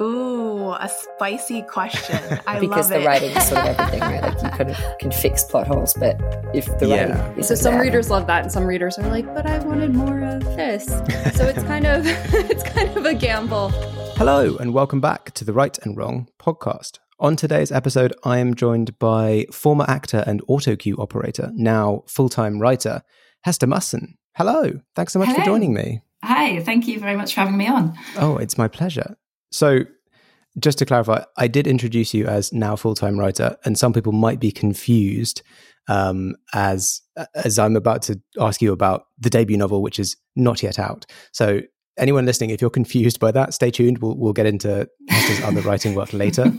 Ooh, a spicy question. I because love the it. writing is sort of everything, right? Like you kind of can fix plot holes, but if the Yeah. writing is So some readers love that, and some readers are like, "But I wanted more of this." So it's kind of it's kind of a gamble. Hello, and welcome back to the Write and Wrong podcast. On today's episode, I am joined by former actor and autocue operator, now full time writer, Hester Musson. Hello, thanks so much for joining me. Hi, thank you very much for having me on. Oh, it's my pleasure. So, just to clarify, I did introduce you as now full time writer, and some people might be confused um, as as I'm about to ask you about the debut novel, which is not yet out. So, anyone listening, if you're confused by that, stay tuned. We'll we'll get into Hester's other writing work later.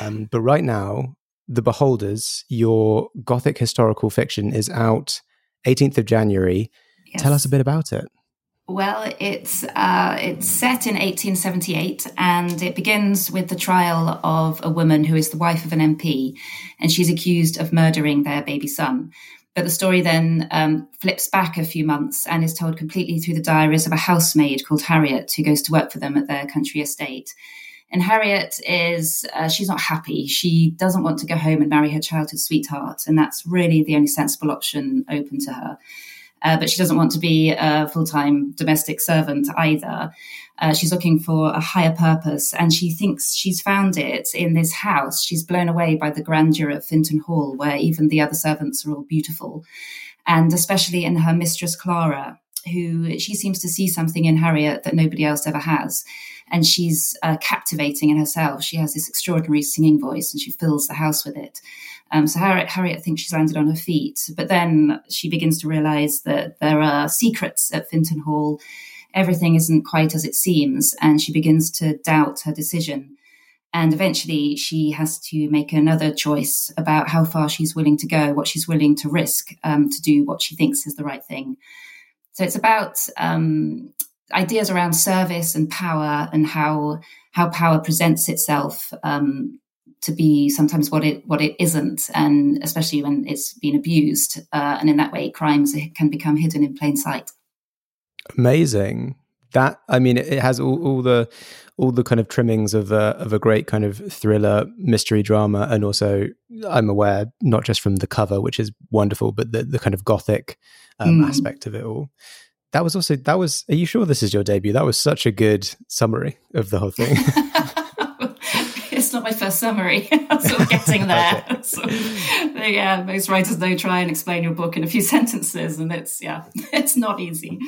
Um, but right now, The Beholders, your gothic historical fiction, is out 18th of January. Yes. Tell us a bit about it. Well, it's uh, it's set in 1878, and it begins with the trial of a woman who is the wife of an MP, and she's accused of murdering their baby son. But the story then um, flips back a few months and is told completely through the diaries of a housemaid called Harriet, who goes to work for them at their country estate. And Harriet is, uh, she's not happy. She doesn't want to go home and marry her childhood sweetheart. And that's really the only sensible option open to her. Uh, but she doesn't want to be a full time domestic servant either. Uh, she's looking for a higher purpose and she thinks she's found it in this house. She's blown away by the grandeur of Finton Hall, where even the other servants are all beautiful. And especially in her mistress Clara, who she seems to see something in Harriet that nobody else ever has. And she's uh, captivating in herself. She has this extraordinary singing voice and she fills the house with it. Um, so Harriet, Harriet thinks she's landed on her feet, but then she begins to realize that there are secrets at Finton Hall. Everything isn't quite as it seems, and she begins to doubt her decision. And eventually, she has to make another choice about how far she's willing to go, what she's willing to risk um, to do what she thinks is the right thing. So it's about um, ideas around service and power, and how how power presents itself um, to be sometimes what it what it isn't, and especially when it's been abused. Uh, and in that way, crimes can become hidden in plain sight. Amazing. That I mean, it has all, all the all the kind of trimmings of a of a great kind of thriller mystery drama, and also I'm aware not just from the cover, which is wonderful, but the the kind of gothic um, Mm. aspect of it all. That was also that was. Are you sure this is your debut? That was such a good summary of the whole thing. it's not my first summary. I'm sort of getting there. So, yeah, most writers do try and explain your book in a few sentences, and it's yeah, it's not easy.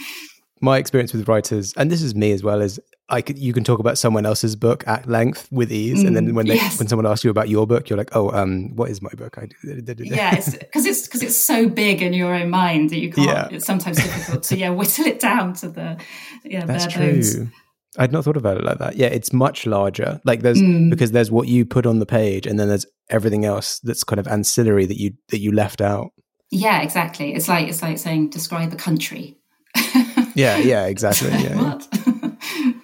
My experience with writers, and this is me as well, is I could, you can talk about someone else's book at length with ease, and then Mm, when they yes. when someone asks you about your book, you're like, oh, um, what is my book? I Yeah, because it's because it's, so big in your own mind that you can't. Yeah. It's sometimes difficult to yeah whittle it down to the yeah That's bare bones. true. I'd not thought about it like that. Yeah, it's much larger. Like there's Mm. because there's what you put on the page, and then there's everything else that's kind of ancillary that you that you left out. Yeah, exactly. It's like it's like saying describe a country. Yeah, yeah, exactly. Yeah, yeah.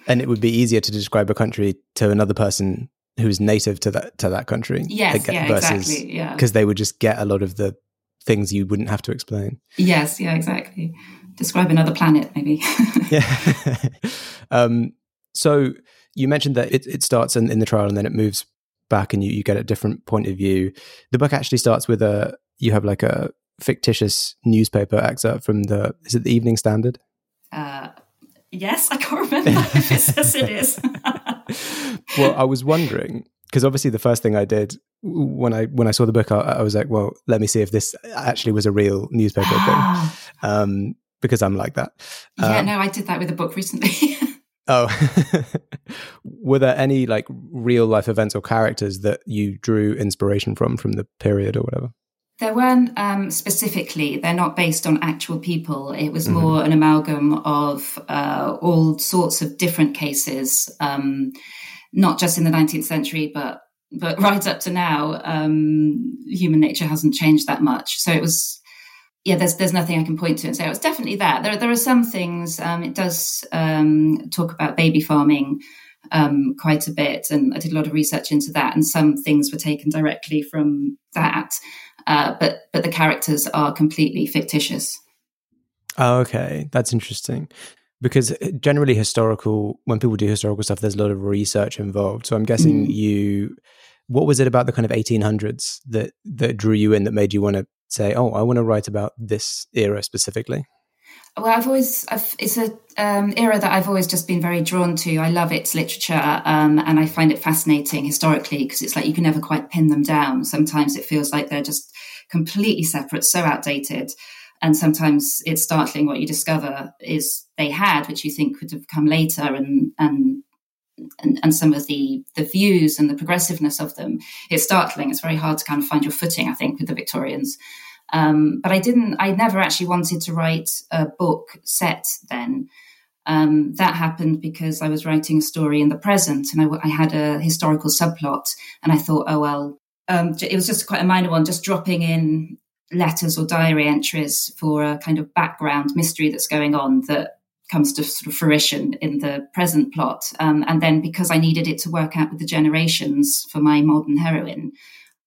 And it would be easier to describe a country to another person who's native to that to that country. Yes, yeah, exactly, yeah. because they would just get a lot of the things you wouldn't have to explain. yes, yeah, exactly. Describe another planet, maybe. Yeah. um, so you mentioned that it, it starts in, in the trial and then it moves back and you, you get a different point of view. The book actually starts with a, you have like a fictitious newspaper excerpt from the, is it the Evening Standard? uh, yes, I can't remember if it says it is. well, I was wondering because obviously the first thing I did when I when I saw the book, I, I was like, well, let me see if this actually was a real newspaper thing, um, because I'm like that. yeah, Um, no, I did that with a book recently. Oh, were there any like real life events or characters that you drew inspiration from from the period or whatever? There weren't um, specifically, they're not based on actual people. It was Mhm. more an amalgam of uh, all sorts of different cases. Um, not just in the 19th century, but but right up to now, um, human nature hasn't changed that much. So it was, yeah. There's there's nothing I can point to and say oh, it's definitely that. There there are some things. Um, it does um, talk about baby farming um, quite a bit, and I did a lot of research into that. And some things were taken directly from that, uh, but but the characters are completely fictitious. Oh, okay, that's interesting. Because uh, generally historical when people do historical stuff there's a lot of research involved. So i'm guessing mm. you what was it about the kind of 1800s that that drew you in that made you want to say oh i want to write about this era specifically well i've always I've, it's a um, era that i've always just been very drawn to. I love its literature um, and i find it fascinating historically because it's like you can never quite pin them down. Sometimes it feels like they're just completely separate so outdated and sometimes it's startling what you discover is they had, which you think would have come later, and and and, and, some of the the views and the progressiveness of them. It's startling. It's very hard to kind of find your footing, I think, with the Victorians. Um, but I didn't. I never actually wanted to write a book set then. Um, that happened because I was writing a story in the present, and I, I had a historical subplot, and I thought, oh well, um, it was just quite a minor one, just dropping in letters or diary entries for a kind of background mystery that's going on that comes to sort of fruition in the present plot. Um, and then because I needed it to work out with the generations for my modern heroine,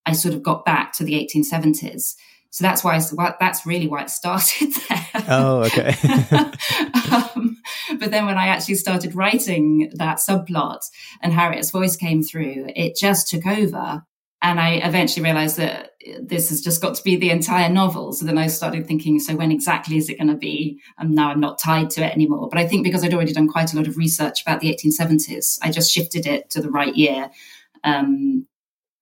I sort of got back to the 1870s. So that's why I, that's really why it started there. Oh, okay. um, but then when I actually started writing that subplot and Harriet's voice came through, it just took over and I eventually realized that this has just got to be the entire novel. So then I started thinking, so when exactly is it going to be? And now I'm not tied to it anymore. But I think because I'd already done quite a lot of research about the 1870s, I just shifted it to the right year. Um,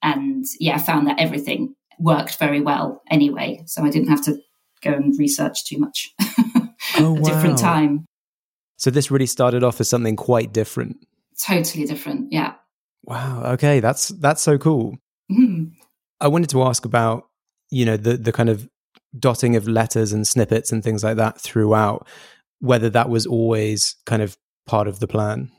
and yeah, I found that everything worked very well anyway. So I didn't have to go and research too much. oh, a wow. different time. So this really started off as something quite different. Totally different. Yeah. Wow. Okay. That's, that's so cool. Mm. I wanted to ask about, you know, the the kind of dotting of letters and snippets and things like that throughout, whether that was always kind of part of the plan.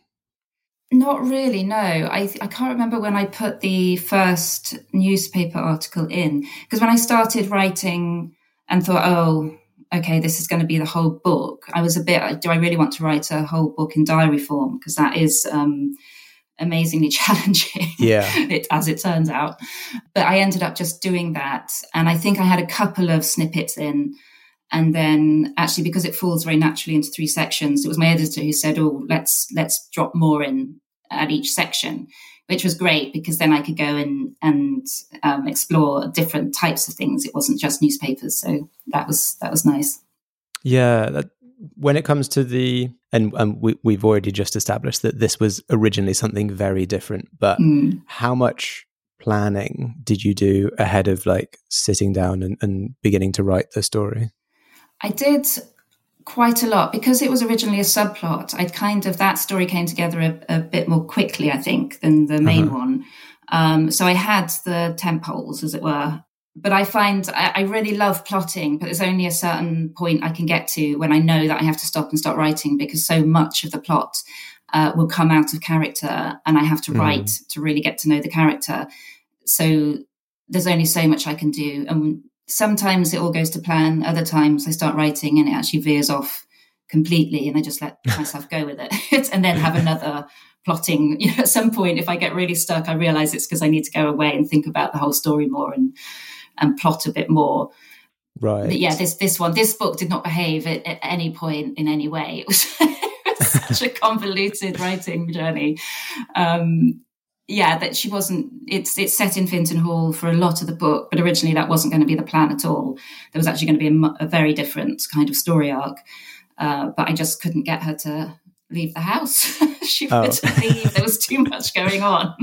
Not really, no. I I can't remember when I put the first newspaper article in because when I started writing and thought, oh, okay, this is going to be the whole book. I was a bit, do I really want to write a whole book in diary form? Because that is um, amazingly challenging. Yeah. it, as it turns out. But I ended up just doing that. And I think I had a couple of snippets in. And then actually because it falls very naturally into three sections, it was my editor who said, Oh, let's let's drop more in at each section, which was great because then I could go and and um, explore different types of things. It wasn't just newspapers. So that was that was nice. Yeah, that, when it comes to the and, and we, we've already just established that this was originally something very different but mm. how much planning did you do ahead of like sitting down and, and beginning to write the story i did quite a lot because it was originally a subplot i kind of that story came together a, a bit more quickly i think than the main uh-huh. one um, so i had the tent poles as it were but I find I, I, really love plotting, but there's only a certain point I can get to when I know that I have to stop and start writing because so much of the plot uh, will come out of character and I have to mm. write to really get to know the character. So there's only so much I can do. And sometimes it all goes to plan, other times I start writing and it actually veers off completely and I just let myself go with it and then have another plotting. You know, at some point, if I get really stuck, I realize it's because I need to go away and think about the whole story more and and plot a bit more. Right. But yeah, this this one, this book did not behave at, at any point in any way. It was, it was such a convoluted writing journey. Um, yeah, that she wasn't. It's it's set in Finton Hall for a lot of the book, but originally that wasn't going to be the plan at all. There was actually going to be a, a very different kind of story arc, uh, but I just couldn't get her to leave the house. she oh. wouldn't leave. There was too much going on.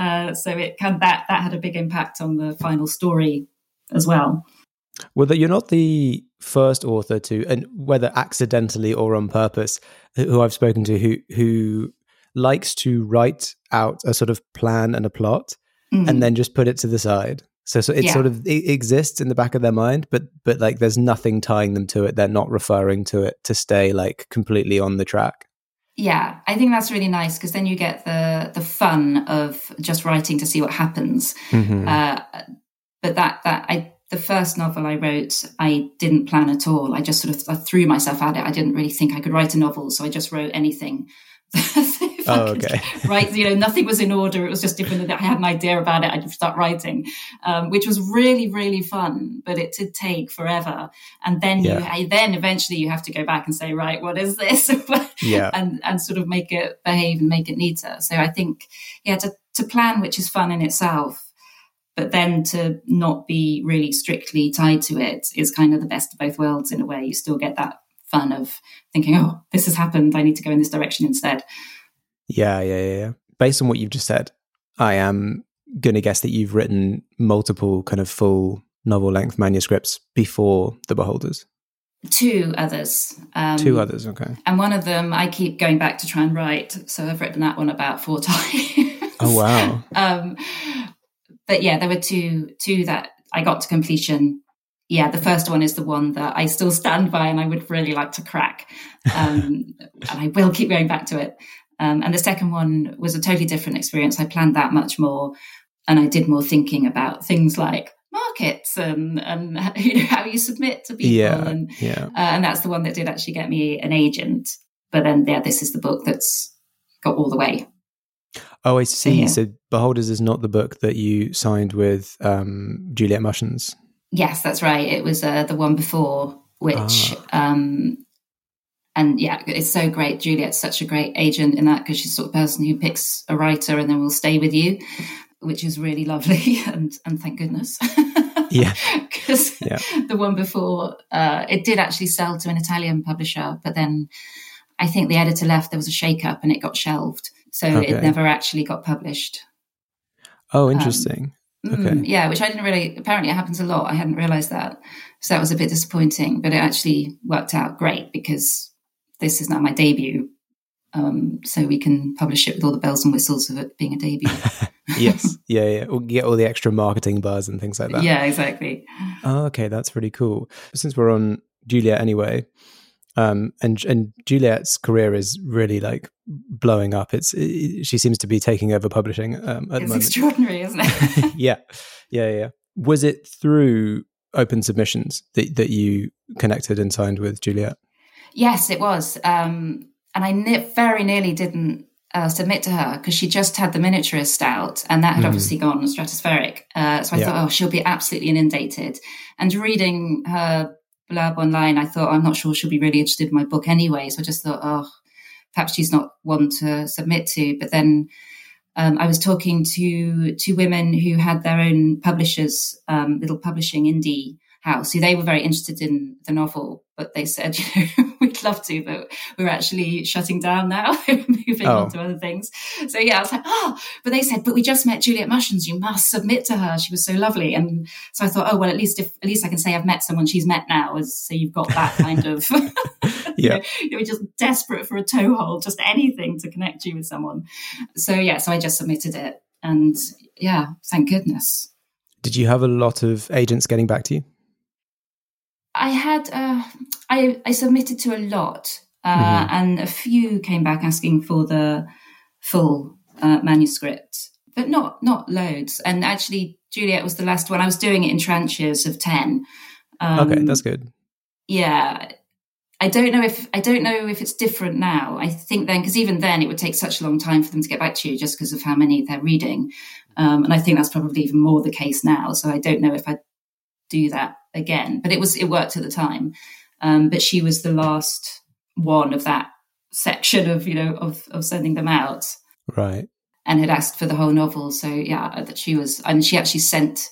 Uh, so it can that that had a big impact on the final story as well. Well, that you're not the first author to, and whether accidentally or on purpose, who I've spoken to who who likes to write out a sort of plan and a plot, mm-hmm. and then just put it to the side. So, so it yeah. sort of it exists in the back of their mind, but but like there's nothing tying them to it. They're not referring to it to stay like completely on the track. Yeah, I think that's really nice because then you get the the fun of just writing to see what happens. Mhm. Uh, but that that I the first novel I wrote, I didn't plan at all. I just sort of I threw myself at it. I didn't really think I could write a novel, so I just wrote anything. Oh, okay. Write, you know, nothing was in order. It was just different. I had an idea about it. I'd start writing, um, which was really, really fun. But it did take forever. And then you, Yeah. I, then eventually you have to go back and say, right, what is this? Yeah. and and sort of make it behave and make it neater. So I think, yeah, to to plan, which is fun in itself, but then to not be really strictly tied to it is kind of the best of both worlds in a way. You still get that fun of thinking, oh, this has happened. I need to go in this direction instead. Yeah, yeah, yeah. Based on what you've just said, I am going to guess that you've written multiple kind of full novel length manuscripts before The Beholders. Two others. Um, Two others, okay. And one of them I keep going back to try and write. So I've written that one about four times. Oh, wow. um, but yeah, there were two two that I got to completion. Yeah, the first one is the one that I still stand by and I would really like to crack. Um, and I will keep going back to it. Um, and the second one was a totally different experience. I planned that much more and I did more thinking about things like markets and, and you know, how you submit to people. Yeah, And, yeah. uh, and that's the one that did actually get me an agent. But then, yeah, this is the book that's got all the way. Oh, I see. yeah. So Beholders is not the book that you signed with um, Juliet Mushens. Yes, that's right. It was uh, the one before, which, um, and yeah, it's so great. Juliet's such a great agent in that because she's the sort of person who picks a writer and then will stay with you, which is really lovely. And and thank goodness. Yeah. because Yeah. the one before, uh, it did actually sell to an Italian publisher, but then I think the editor left. There was a shake-up and it got shelved, so Okay. it never actually got published. Oh, interesting. Mm, Okay. yeah, which I didn't really. Apparently, it happens a lot. I hadn't realised that, so that was a bit disappointing. But it actually worked out great because this is now my debut, um, so we can publish it with all the bells and whistles of it being a debut. yes. Yeah, yeah. We'll get all the extra marketing buzz and things like that. yeah, exactly. Oh, okay, that's really cool. Since we're on Juliet anyway, um, and and Juliet's career is really like blowing up. It's it, she seems to be taking over publishing um, at the It's moment. extraordinary, isn't it? yeah, yeah, yeah. Was it through open submissions that that you connected and signed with Juliet? Yes, it was, um, and I ne- very nearly didn't. Uh, submit to her because she just had the miniaturist out and that had Mhm. obviously gone stratospheric. Uh, so I Yeah. thought, oh, she'll be absolutely inundated. And reading her blurb online, I thought, I'm not sure she'll be really interested in my book anyway. So I just thought, oh, perhaps she's not one to submit to. But then um, I was talking to two women who had their own publishers, um, little publishing indie house, who they were very interested in the novel, but they said, you know, we'd love to, but we're actually shutting down now, moving Oh. on to oh. other things. So yeah, I was like, oh, but they said, but we just met Juliet Mushens. You must submit to her. She was so lovely. And so I thought, oh, well, at least if, at least I can say I've met someone she's met now. So you've got that kind of, Yeah. know, you're just desperate for a toehold, just anything to connect you with someone. So yeah, so I just submitted it and yeah, thank goodness. Did you have a lot of agents getting back to you? I had, uh, I, I submitted to a lot uh, Mhm. and a few came back asking for the full uh, manuscript, but not, not loads. And actually Juliet was the last one. I was doing it in tranches of 10. Um, okay, that's good. yeah i don't know if i don't know if it's different now i think then because even then it would take such a long time for them to get back to you just because of how many they're reading um, and i think that's probably even more the case now so i don't know if i'd do that again but it was it worked at the time um, but she was the last one of that section of you know of of sending them out Right. and had asked for the whole novel. So yeah, that she was, and she actually sent.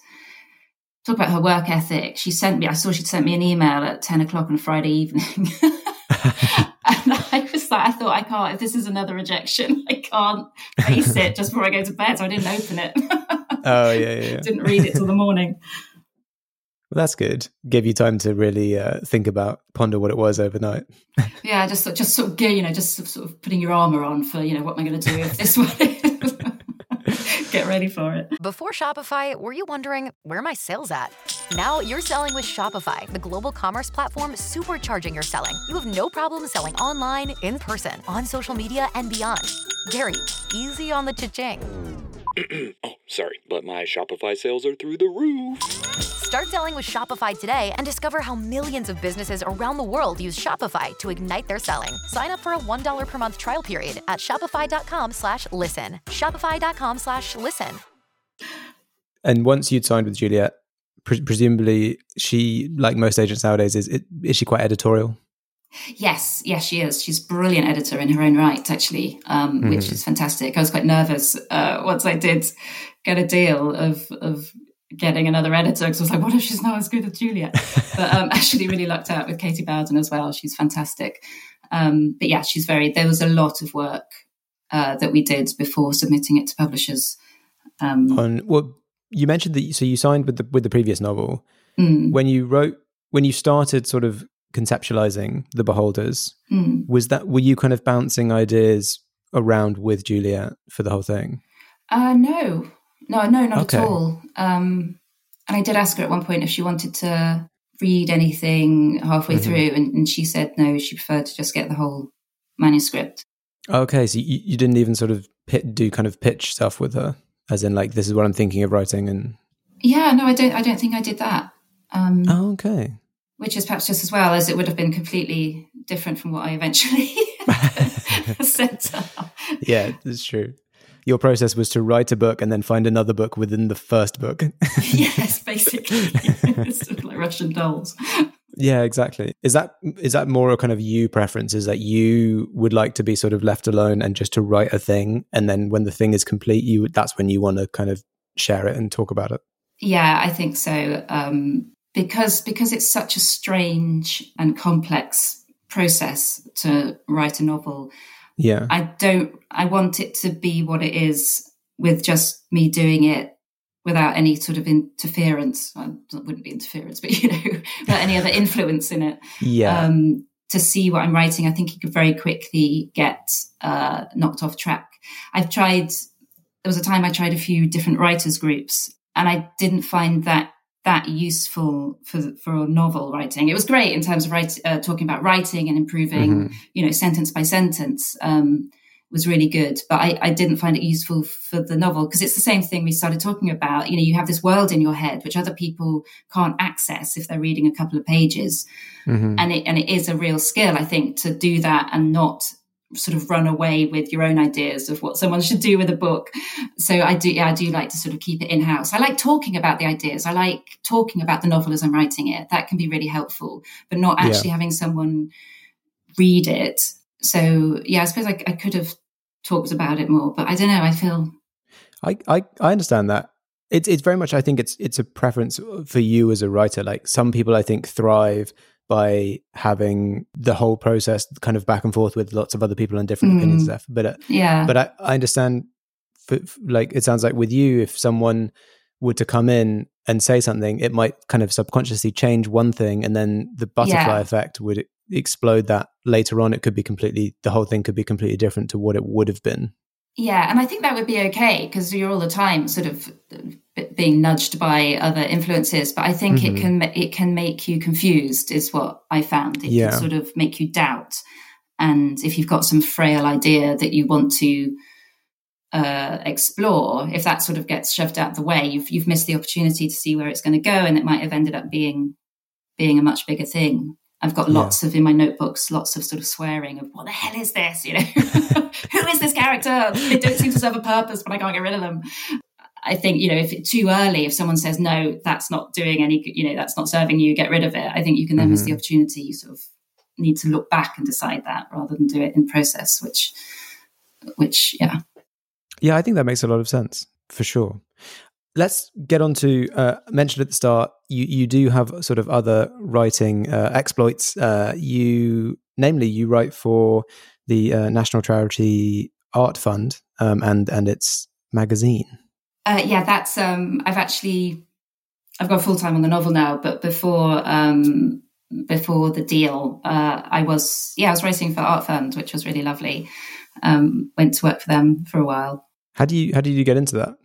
Talk about her work ethic. She sent me. I saw she'd sent me an email at ten o'clock on a Friday evening, and I was like, I thought I can't. If this is another rejection, I can't face it just before I go to bed. So I didn't open it. Oh yeah, yeah. yeah. didn't read it till the morning. Well, that's good. Gave you time to really uh, think about, ponder what it was overnight. Yeah, just just sort of you know, just sort of putting your armor on for you know what am I going to do if this one. Get ready for it. Before Shopify, were you wondering where are my sales at? Now you're selling with Shopify, the global commerce platform supercharging your selling. You have no problem selling online, in person, on social media, and beyond. Gary, easy on the cha-ching. oh, sorry, but my Shopify sales are through the roof. Start selling with Shopify today and discover how millions of businesses around the world use Shopify to ignite their selling. Sign up for a $1 per month trial period at shopify.com slash listen. Shopify.com slash listen. And once you'd signed with Juliet, pre- presumably she, like most agents nowadays, is is she quite editorial? Yes, yes, she is. She's a brilliant editor in her own right, actually, um, mm-hmm. which is fantastic. I was quite nervous uh, once I did get a deal of of getting another editor because I was like, what if she's not as good as Juliet? but um, actually, really lucked out with Katie Bowden as well. She's fantastic. Um, but yeah, she's very. There was a lot of work uh, that we did before submitting it to publishers. Um, On well, you mentioned that. So you signed with the with the previous novel. Mm. When you wrote, when you started, sort of conceptualizing the beholders mm. was that were you kind of bouncing ideas around with juliet for the whole thing uh no no no not okay. at all um and i did ask her at one point if she wanted to read anything halfway mm-hmm. through and, and, she said no she preferred to just get the whole manuscript okay so you, you didn't even sort of pit, do kind of pitch stuff with her as in like this is what i'm thinking of writing and yeah no i don't i don't think i did that um oh, okay which is perhaps just as well as it would have been completely different from what I eventually set up. Yeah, that's true. Your process was to write a book and then find another book within the first book. yes, basically, it's sort of like Russian dolls. Yeah, exactly. Is that is that more a kind of you preference? Is that you would like to be sort of left alone and just to write a thing, and then when the thing is complete, you that's when you want to kind of share it and talk about it. Yeah, I think so. Um, because because it's such a strange and complex process to write a novel. Yeah. I don't I want it to be what it is with just me doing it without any sort of interference. Well, it wouldn't be interference, but you know, without any other influence in it. Yeah. Um, to see what I'm writing, I think you could very quickly get uh, knocked off track. I've tried. There was a time I tried a few different writers groups, and I didn't find that that useful for for novel writing. It was great in terms of write, uh, talking about writing and improving, mm-hmm. you know, sentence by sentence. Um, was really good, but I, I, didn't find it useful for the novel because it's the same thing we started talking about. You know, you have this world in your head which other people can't access if they're reading a couple of pages, mm-hmm. and it and it is a real skill, I think, to do that and not sort of run away with your own ideas of what someone should do with a book. So I do, yeah, I do like to sort of keep it in house. I like talking about the ideas. I like talking about the novel as I'm writing it. That can be really helpful, but not actually yeah. having someone read it. So yeah, I suppose I, I could have talked about it more, but I don't know. I feel. I, I, I understand that. It's it's very much. I think it's it's a preference for you as a writer. Like some people, I think thrive by having the whole process kind of back and forth with lots of other people and different mm. opinions stuff. But uh, yeah, but I, I understand. For, like it sounds like with you, if someone were to come in and say something, it might kind of subconsciously change one thing, and then the butterfly yeah. effect would explode that later on. It could be completely the whole thing could be completely different to what it would have been. Yeah, and I think that would be okay because you're all the time sort of being nudged by other influences. But I think mm-hmm. it can it can make you confused, is what I found. It yeah. can sort of make you doubt, and if you've got some frail idea that you want to uh, explore, if that sort of gets shoved out the way, you've you've missed the opportunity to see where it's going to go, and it might have ended up being being a much bigger thing. I've got lots yeah. of in my notebooks, lots of sort of swearing of what the hell is this? You know, who is this character? They don't seem to serve a purpose, but I can't get rid of them. I think, you know, if it's too early, if someone says, no, that's not doing any, you know, that's not serving you, get rid of it. I think you can then mm-hmm. miss the opportunity. You sort of need to look back and decide that rather than do it in process, which, which, yeah. Yeah, I think that makes a lot of sense for sure. Let's get on to uh, mentioned at the start. You you do have sort of other writing uh, exploits. Uh, you namely you write for the uh, National Charity Art Fund um, and and its magazine. Uh, yeah, that's um, I've actually I've got full time on the novel now, but before um, before the deal, uh, I was yeah I was writing for Art Fund, which was really lovely. Um, went to work for them for a while. How do you how did you get into that?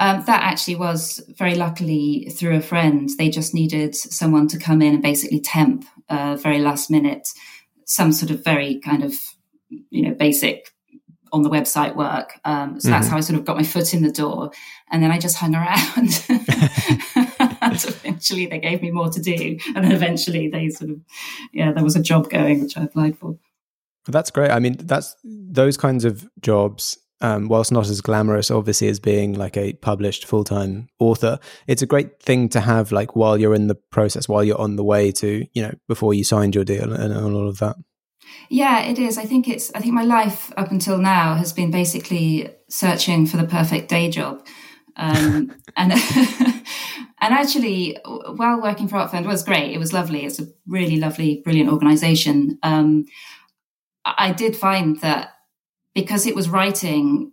Um, that actually was very luckily through a friend. They just needed someone to come in and basically temp uh, very last minute, some sort of very kind of you know basic on the website work. Um, so mm-hmm. that's how I sort of got my foot in the door, and then I just hung around. and eventually, they gave me more to do, and then eventually, they sort of yeah, there was a job going which I applied for. That's great. I mean, that's those kinds of jobs um, whilst not as glamorous, obviously, as being like a published full time author, it's a great thing to have like while you're in the process, while you're on the way to, you know, before you signed your deal and, and all of that. Yeah, it is. I think it's, I think my life up until now has been basically searching for the perfect day job. Um, and, and actually, while working for Art Fund was great, it was lovely. It's a really lovely, brilliant organization. Um, I did find that because it was writing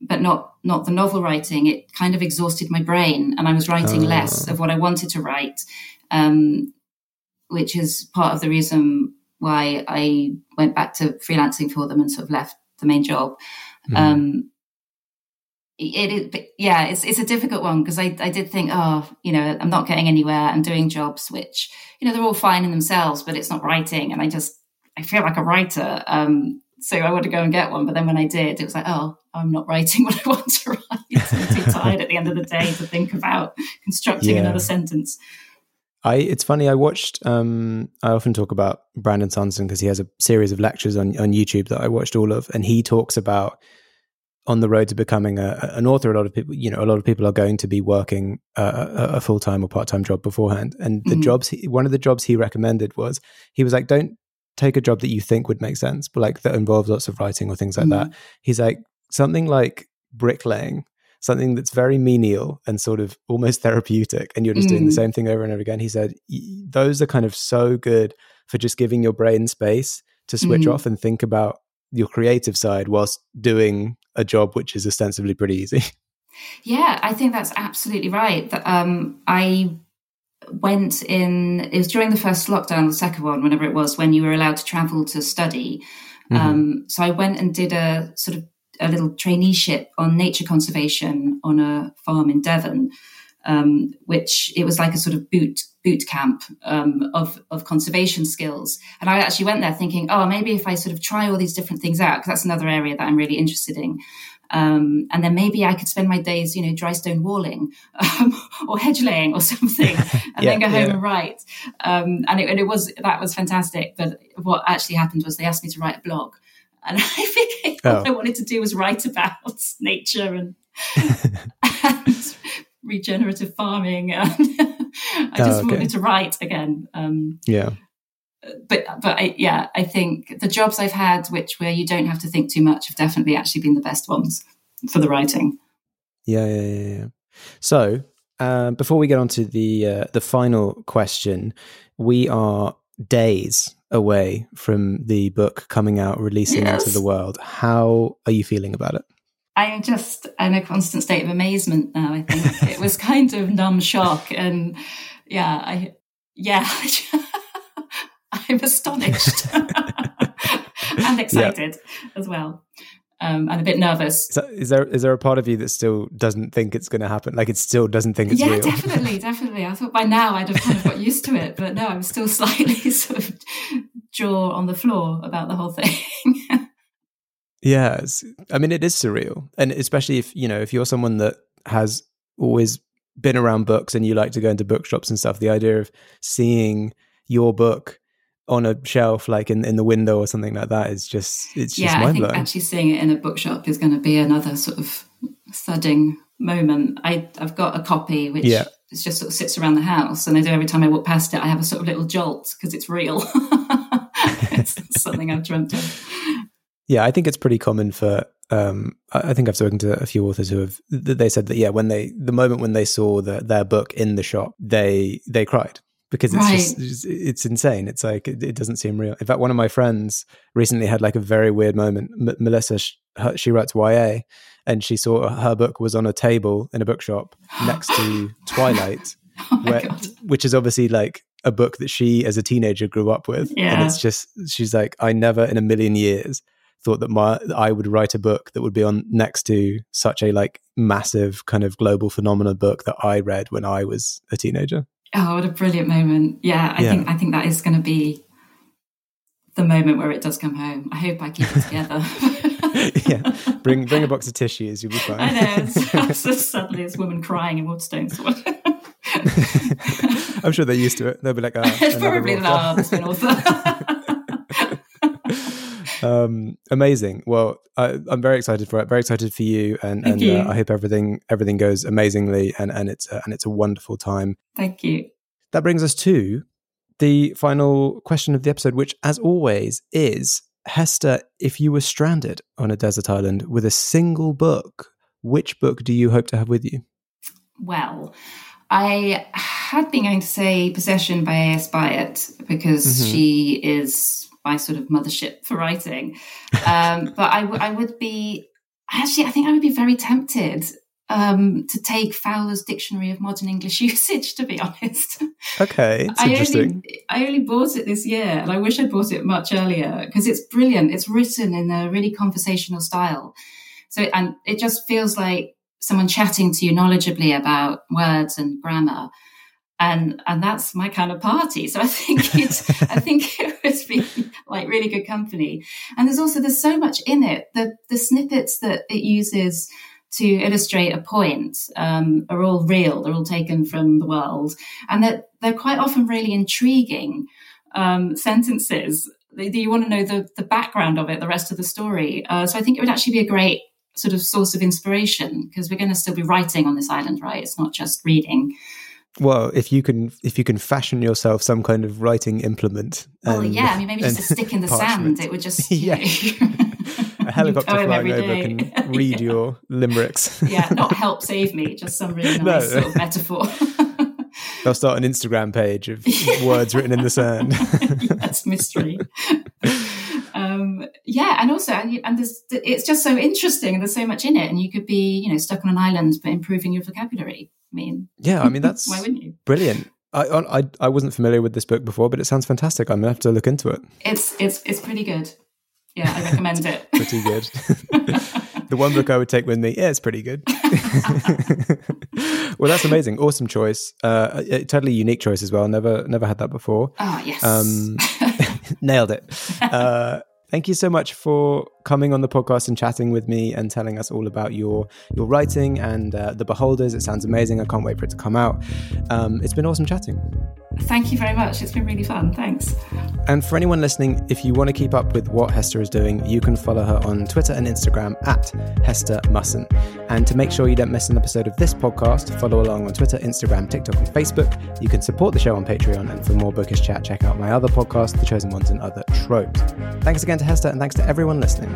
but not not the novel writing it kind of exhausted my brain and i was writing uh. less of what i wanted to write um, which is part of the reason why i went back to freelancing for them and sort of left the main job mm. um, it, it, yeah it's it's a difficult one because I, I did think oh you know i'm not getting anywhere i'm doing jobs which you know they're all fine in themselves but it's not writing and i just i feel like a writer um, so I want to go and get one. But then when I did, it was like, oh, I'm not writing what I want to write. I'm too tired at the end of the day to think about constructing yeah. another sentence. I, it's funny. I watched. Um, I often talk about Brandon Sanderson because he has a series of lectures on on YouTube that I watched all of, and he talks about on the road to becoming a, an author. A lot of people, you know, a lot of people are going to be working uh, a, a full time or part time job beforehand. And the mm-hmm. jobs, he, one of the jobs he recommended was he was like, don't take a job that you think would make sense, but like that involves lots of writing or things like mm-hmm. that. He's like something like bricklaying, something that's very menial and sort of almost therapeutic, and you're just mm-hmm. doing the mm. same thing over and over again. He said those are kind of so good for just giving your brain space to switch mm-hmm. off and think about your creative side whilst doing a job which is ostensibly pretty easy. Yeah, I think that's absolutely right. Um, I went in, it was during the first lockdown, the second one, whenever it was, when you were allowed to travel to study. Mm-hmm. Um, so I went and did a sort of a little traineeship on nature conservation on a farm in Devon, um, which it was like a sort of boot boot camp um, of of conservation skills. And I actually went there thinking, oh, maybe if I sort of try all these different things out, because that's another area that I'm really interested in. Um, and then maybe I could spend my days, you know, dry stone walling um, or hedge laying or something, and yeah, then go home yeah. and write. Um, and, it, and, it, was that was fantastic. But what actually happened was they asked me to write a blog, and I think oh. what I wanted to do was write about nature and, and regenerative farming. And I just oh, okay. wanted to write again. Um, yeah but but I, yeah, I think the jobs I've had, which where you don't have to think too much, have definitely actually been the best ones for the writing. Yeah, yeah, yeah. yeah. So uh, before we get on to the uh, the final question, we are days away from the book coming out, releasing yes. into the world. How are you feeling about it? I am just in a constant state of amazement now. I think it was kind of numb shock, and yeah, I yeah. I'm astonished and excited yeah. as well. Um, and a bit nervous. So is there is there a part of you that still doesn't think it's going to happen? Like it still doesn't think it's yeah, real? definitely, definitely. I thought by now I'd have kind of got used to it, but no, I'm still slightly sort of jaw on the floor about the whole thing. yeah, I mean it is surreal, and especially if you know if you're someone that has always been around books and you like to go into bookshops and stuff, the idea of seeing your book on a shelf like in, in the window or something like that is just it's yeah, just mind blowing. I think actually seeing it in a bookshop is going to be another sort of thudding moment. I I've got a copy which yeah. just sort of sits around the house and I do every time I walk past it I have a sort of little jolt because it's real. it's something I've dreamt of. Yeah, I think it's pretty common for um, I think I've spoken to a few authors who have they said that yeah when they the moment when they saw the, their book in the shop they they cried because it's right. just it's insane. It's like it, it, doesn't seem real. In fact, one of my friends recently had like a very weird moment. M- Melissa, she, her, she writes YA, and she saw her book was on a table in a bookshop next to Twilight, oh where, which is obviously like a book that she as a teenager grew up with. Yeah. And it's just she's like, I never in a million years thought that my I would write a book that would be on next to such a like massive kind of global phenomena book that I read when I was a teenager. Oh, what a brilliant moment! Yeah, I Yeah. think I think that is going to be the moment where it does come home. I hope I keep it together. yeah, bring bring a box of tissues, you'll be fine. I know. It's, so suddenly, it's woman crying in Waterstones. I'm sure they're used to it. They'll be like, oh, it's probably author." not. Author. Um, amazing. Well, I, I'm very excited for it. Very excited for you, and, and you. Uh, I hope everything everything goes amazingly, and and it's uh, and it's a wonderful time. Thank you. That brings us to the final question of the episode, which, as always, is Hester. If you were stranded on a desert island with a single book, which book do you hope to have with you? Well, I had been going to say Possession by A.S. Byatt because Mhm. she is my sort of mothership for writing. Um, but I, w- I would be, actually, I think I would be very tempted um, to take Fowler's Dictionary of Modern English Usage, to be honest. Okay, it's I interesting. only, I only bought it this year, and I wish I'd bought it much earlier because it's brilliant. It's written in a really conversational style, so and it just feels like someone chatting to you knowledgeably about words and grammar, and and that's my kind of party. So I think it's I think it would like really good company. And there's also there's so much in it. The the snippets that it uses to illustrate a point um, are all real. They're all taken from the world, and that they're quite often really intriguing um, sentences. Do you want to know the the background of it, the rest of the story? Uh, so I think it would actually be a great sort of source of inspiration because we're going to still be writing on this island, right? It's not just reading. Well, if you can, if you can fashion yourself some kind of writing implement, Well, and- yeah, I mean, maybe just a stick in the parchment. sand. It would just, Yeah. a helicopter flying over day. can read Yeah. your limericks. yeah, not help save me, just some really No. nice sort of metaphor. They'll start an Instagram page of words written in the sand. That's mystery. um, yeah, and also, and, and there's, it's just so interesting, and there's so much in it, and you could be, you know, stuck on an island but improving your vocabulary. I mean, yeah, I mean that's why wouldn't you? brilliant. I, I I wasn't familiar with this book before, but it sounds fantastic. I'm gonna have to look into it. It's it's it's pretty good. Yeah, I recommend it. Pretty good. the one book I would take with me, yeah, it's pretty good. well, that's amazing. Awesome choice. Uh, a, a totally unique choice as well. Never never had that before. Oh yes. Um, nailed it. Uh, thank you so much for coming on the podcast and chatting with me and telling us all about your your writing and uh, the Beholders. It sounds amazing. I can't wait for it to come out. Um, it's been awesome chatting. Thank you very much. It's been really fun. Thanks. And for anyone listening, if you want to keep up with what Hester is doing, you can follow her on Twitter and Instagram at Hester Musson. And to make sure you don't miss an episode of this podcast, follow along on Twitter, Instagram, TikTok, and Facebook. You can support the show on Patreon. And for more bookish chat, check out my other podcast, The Chosen Ones and Other Tropes. Thanks again to Hester, and thanks to everyone listening.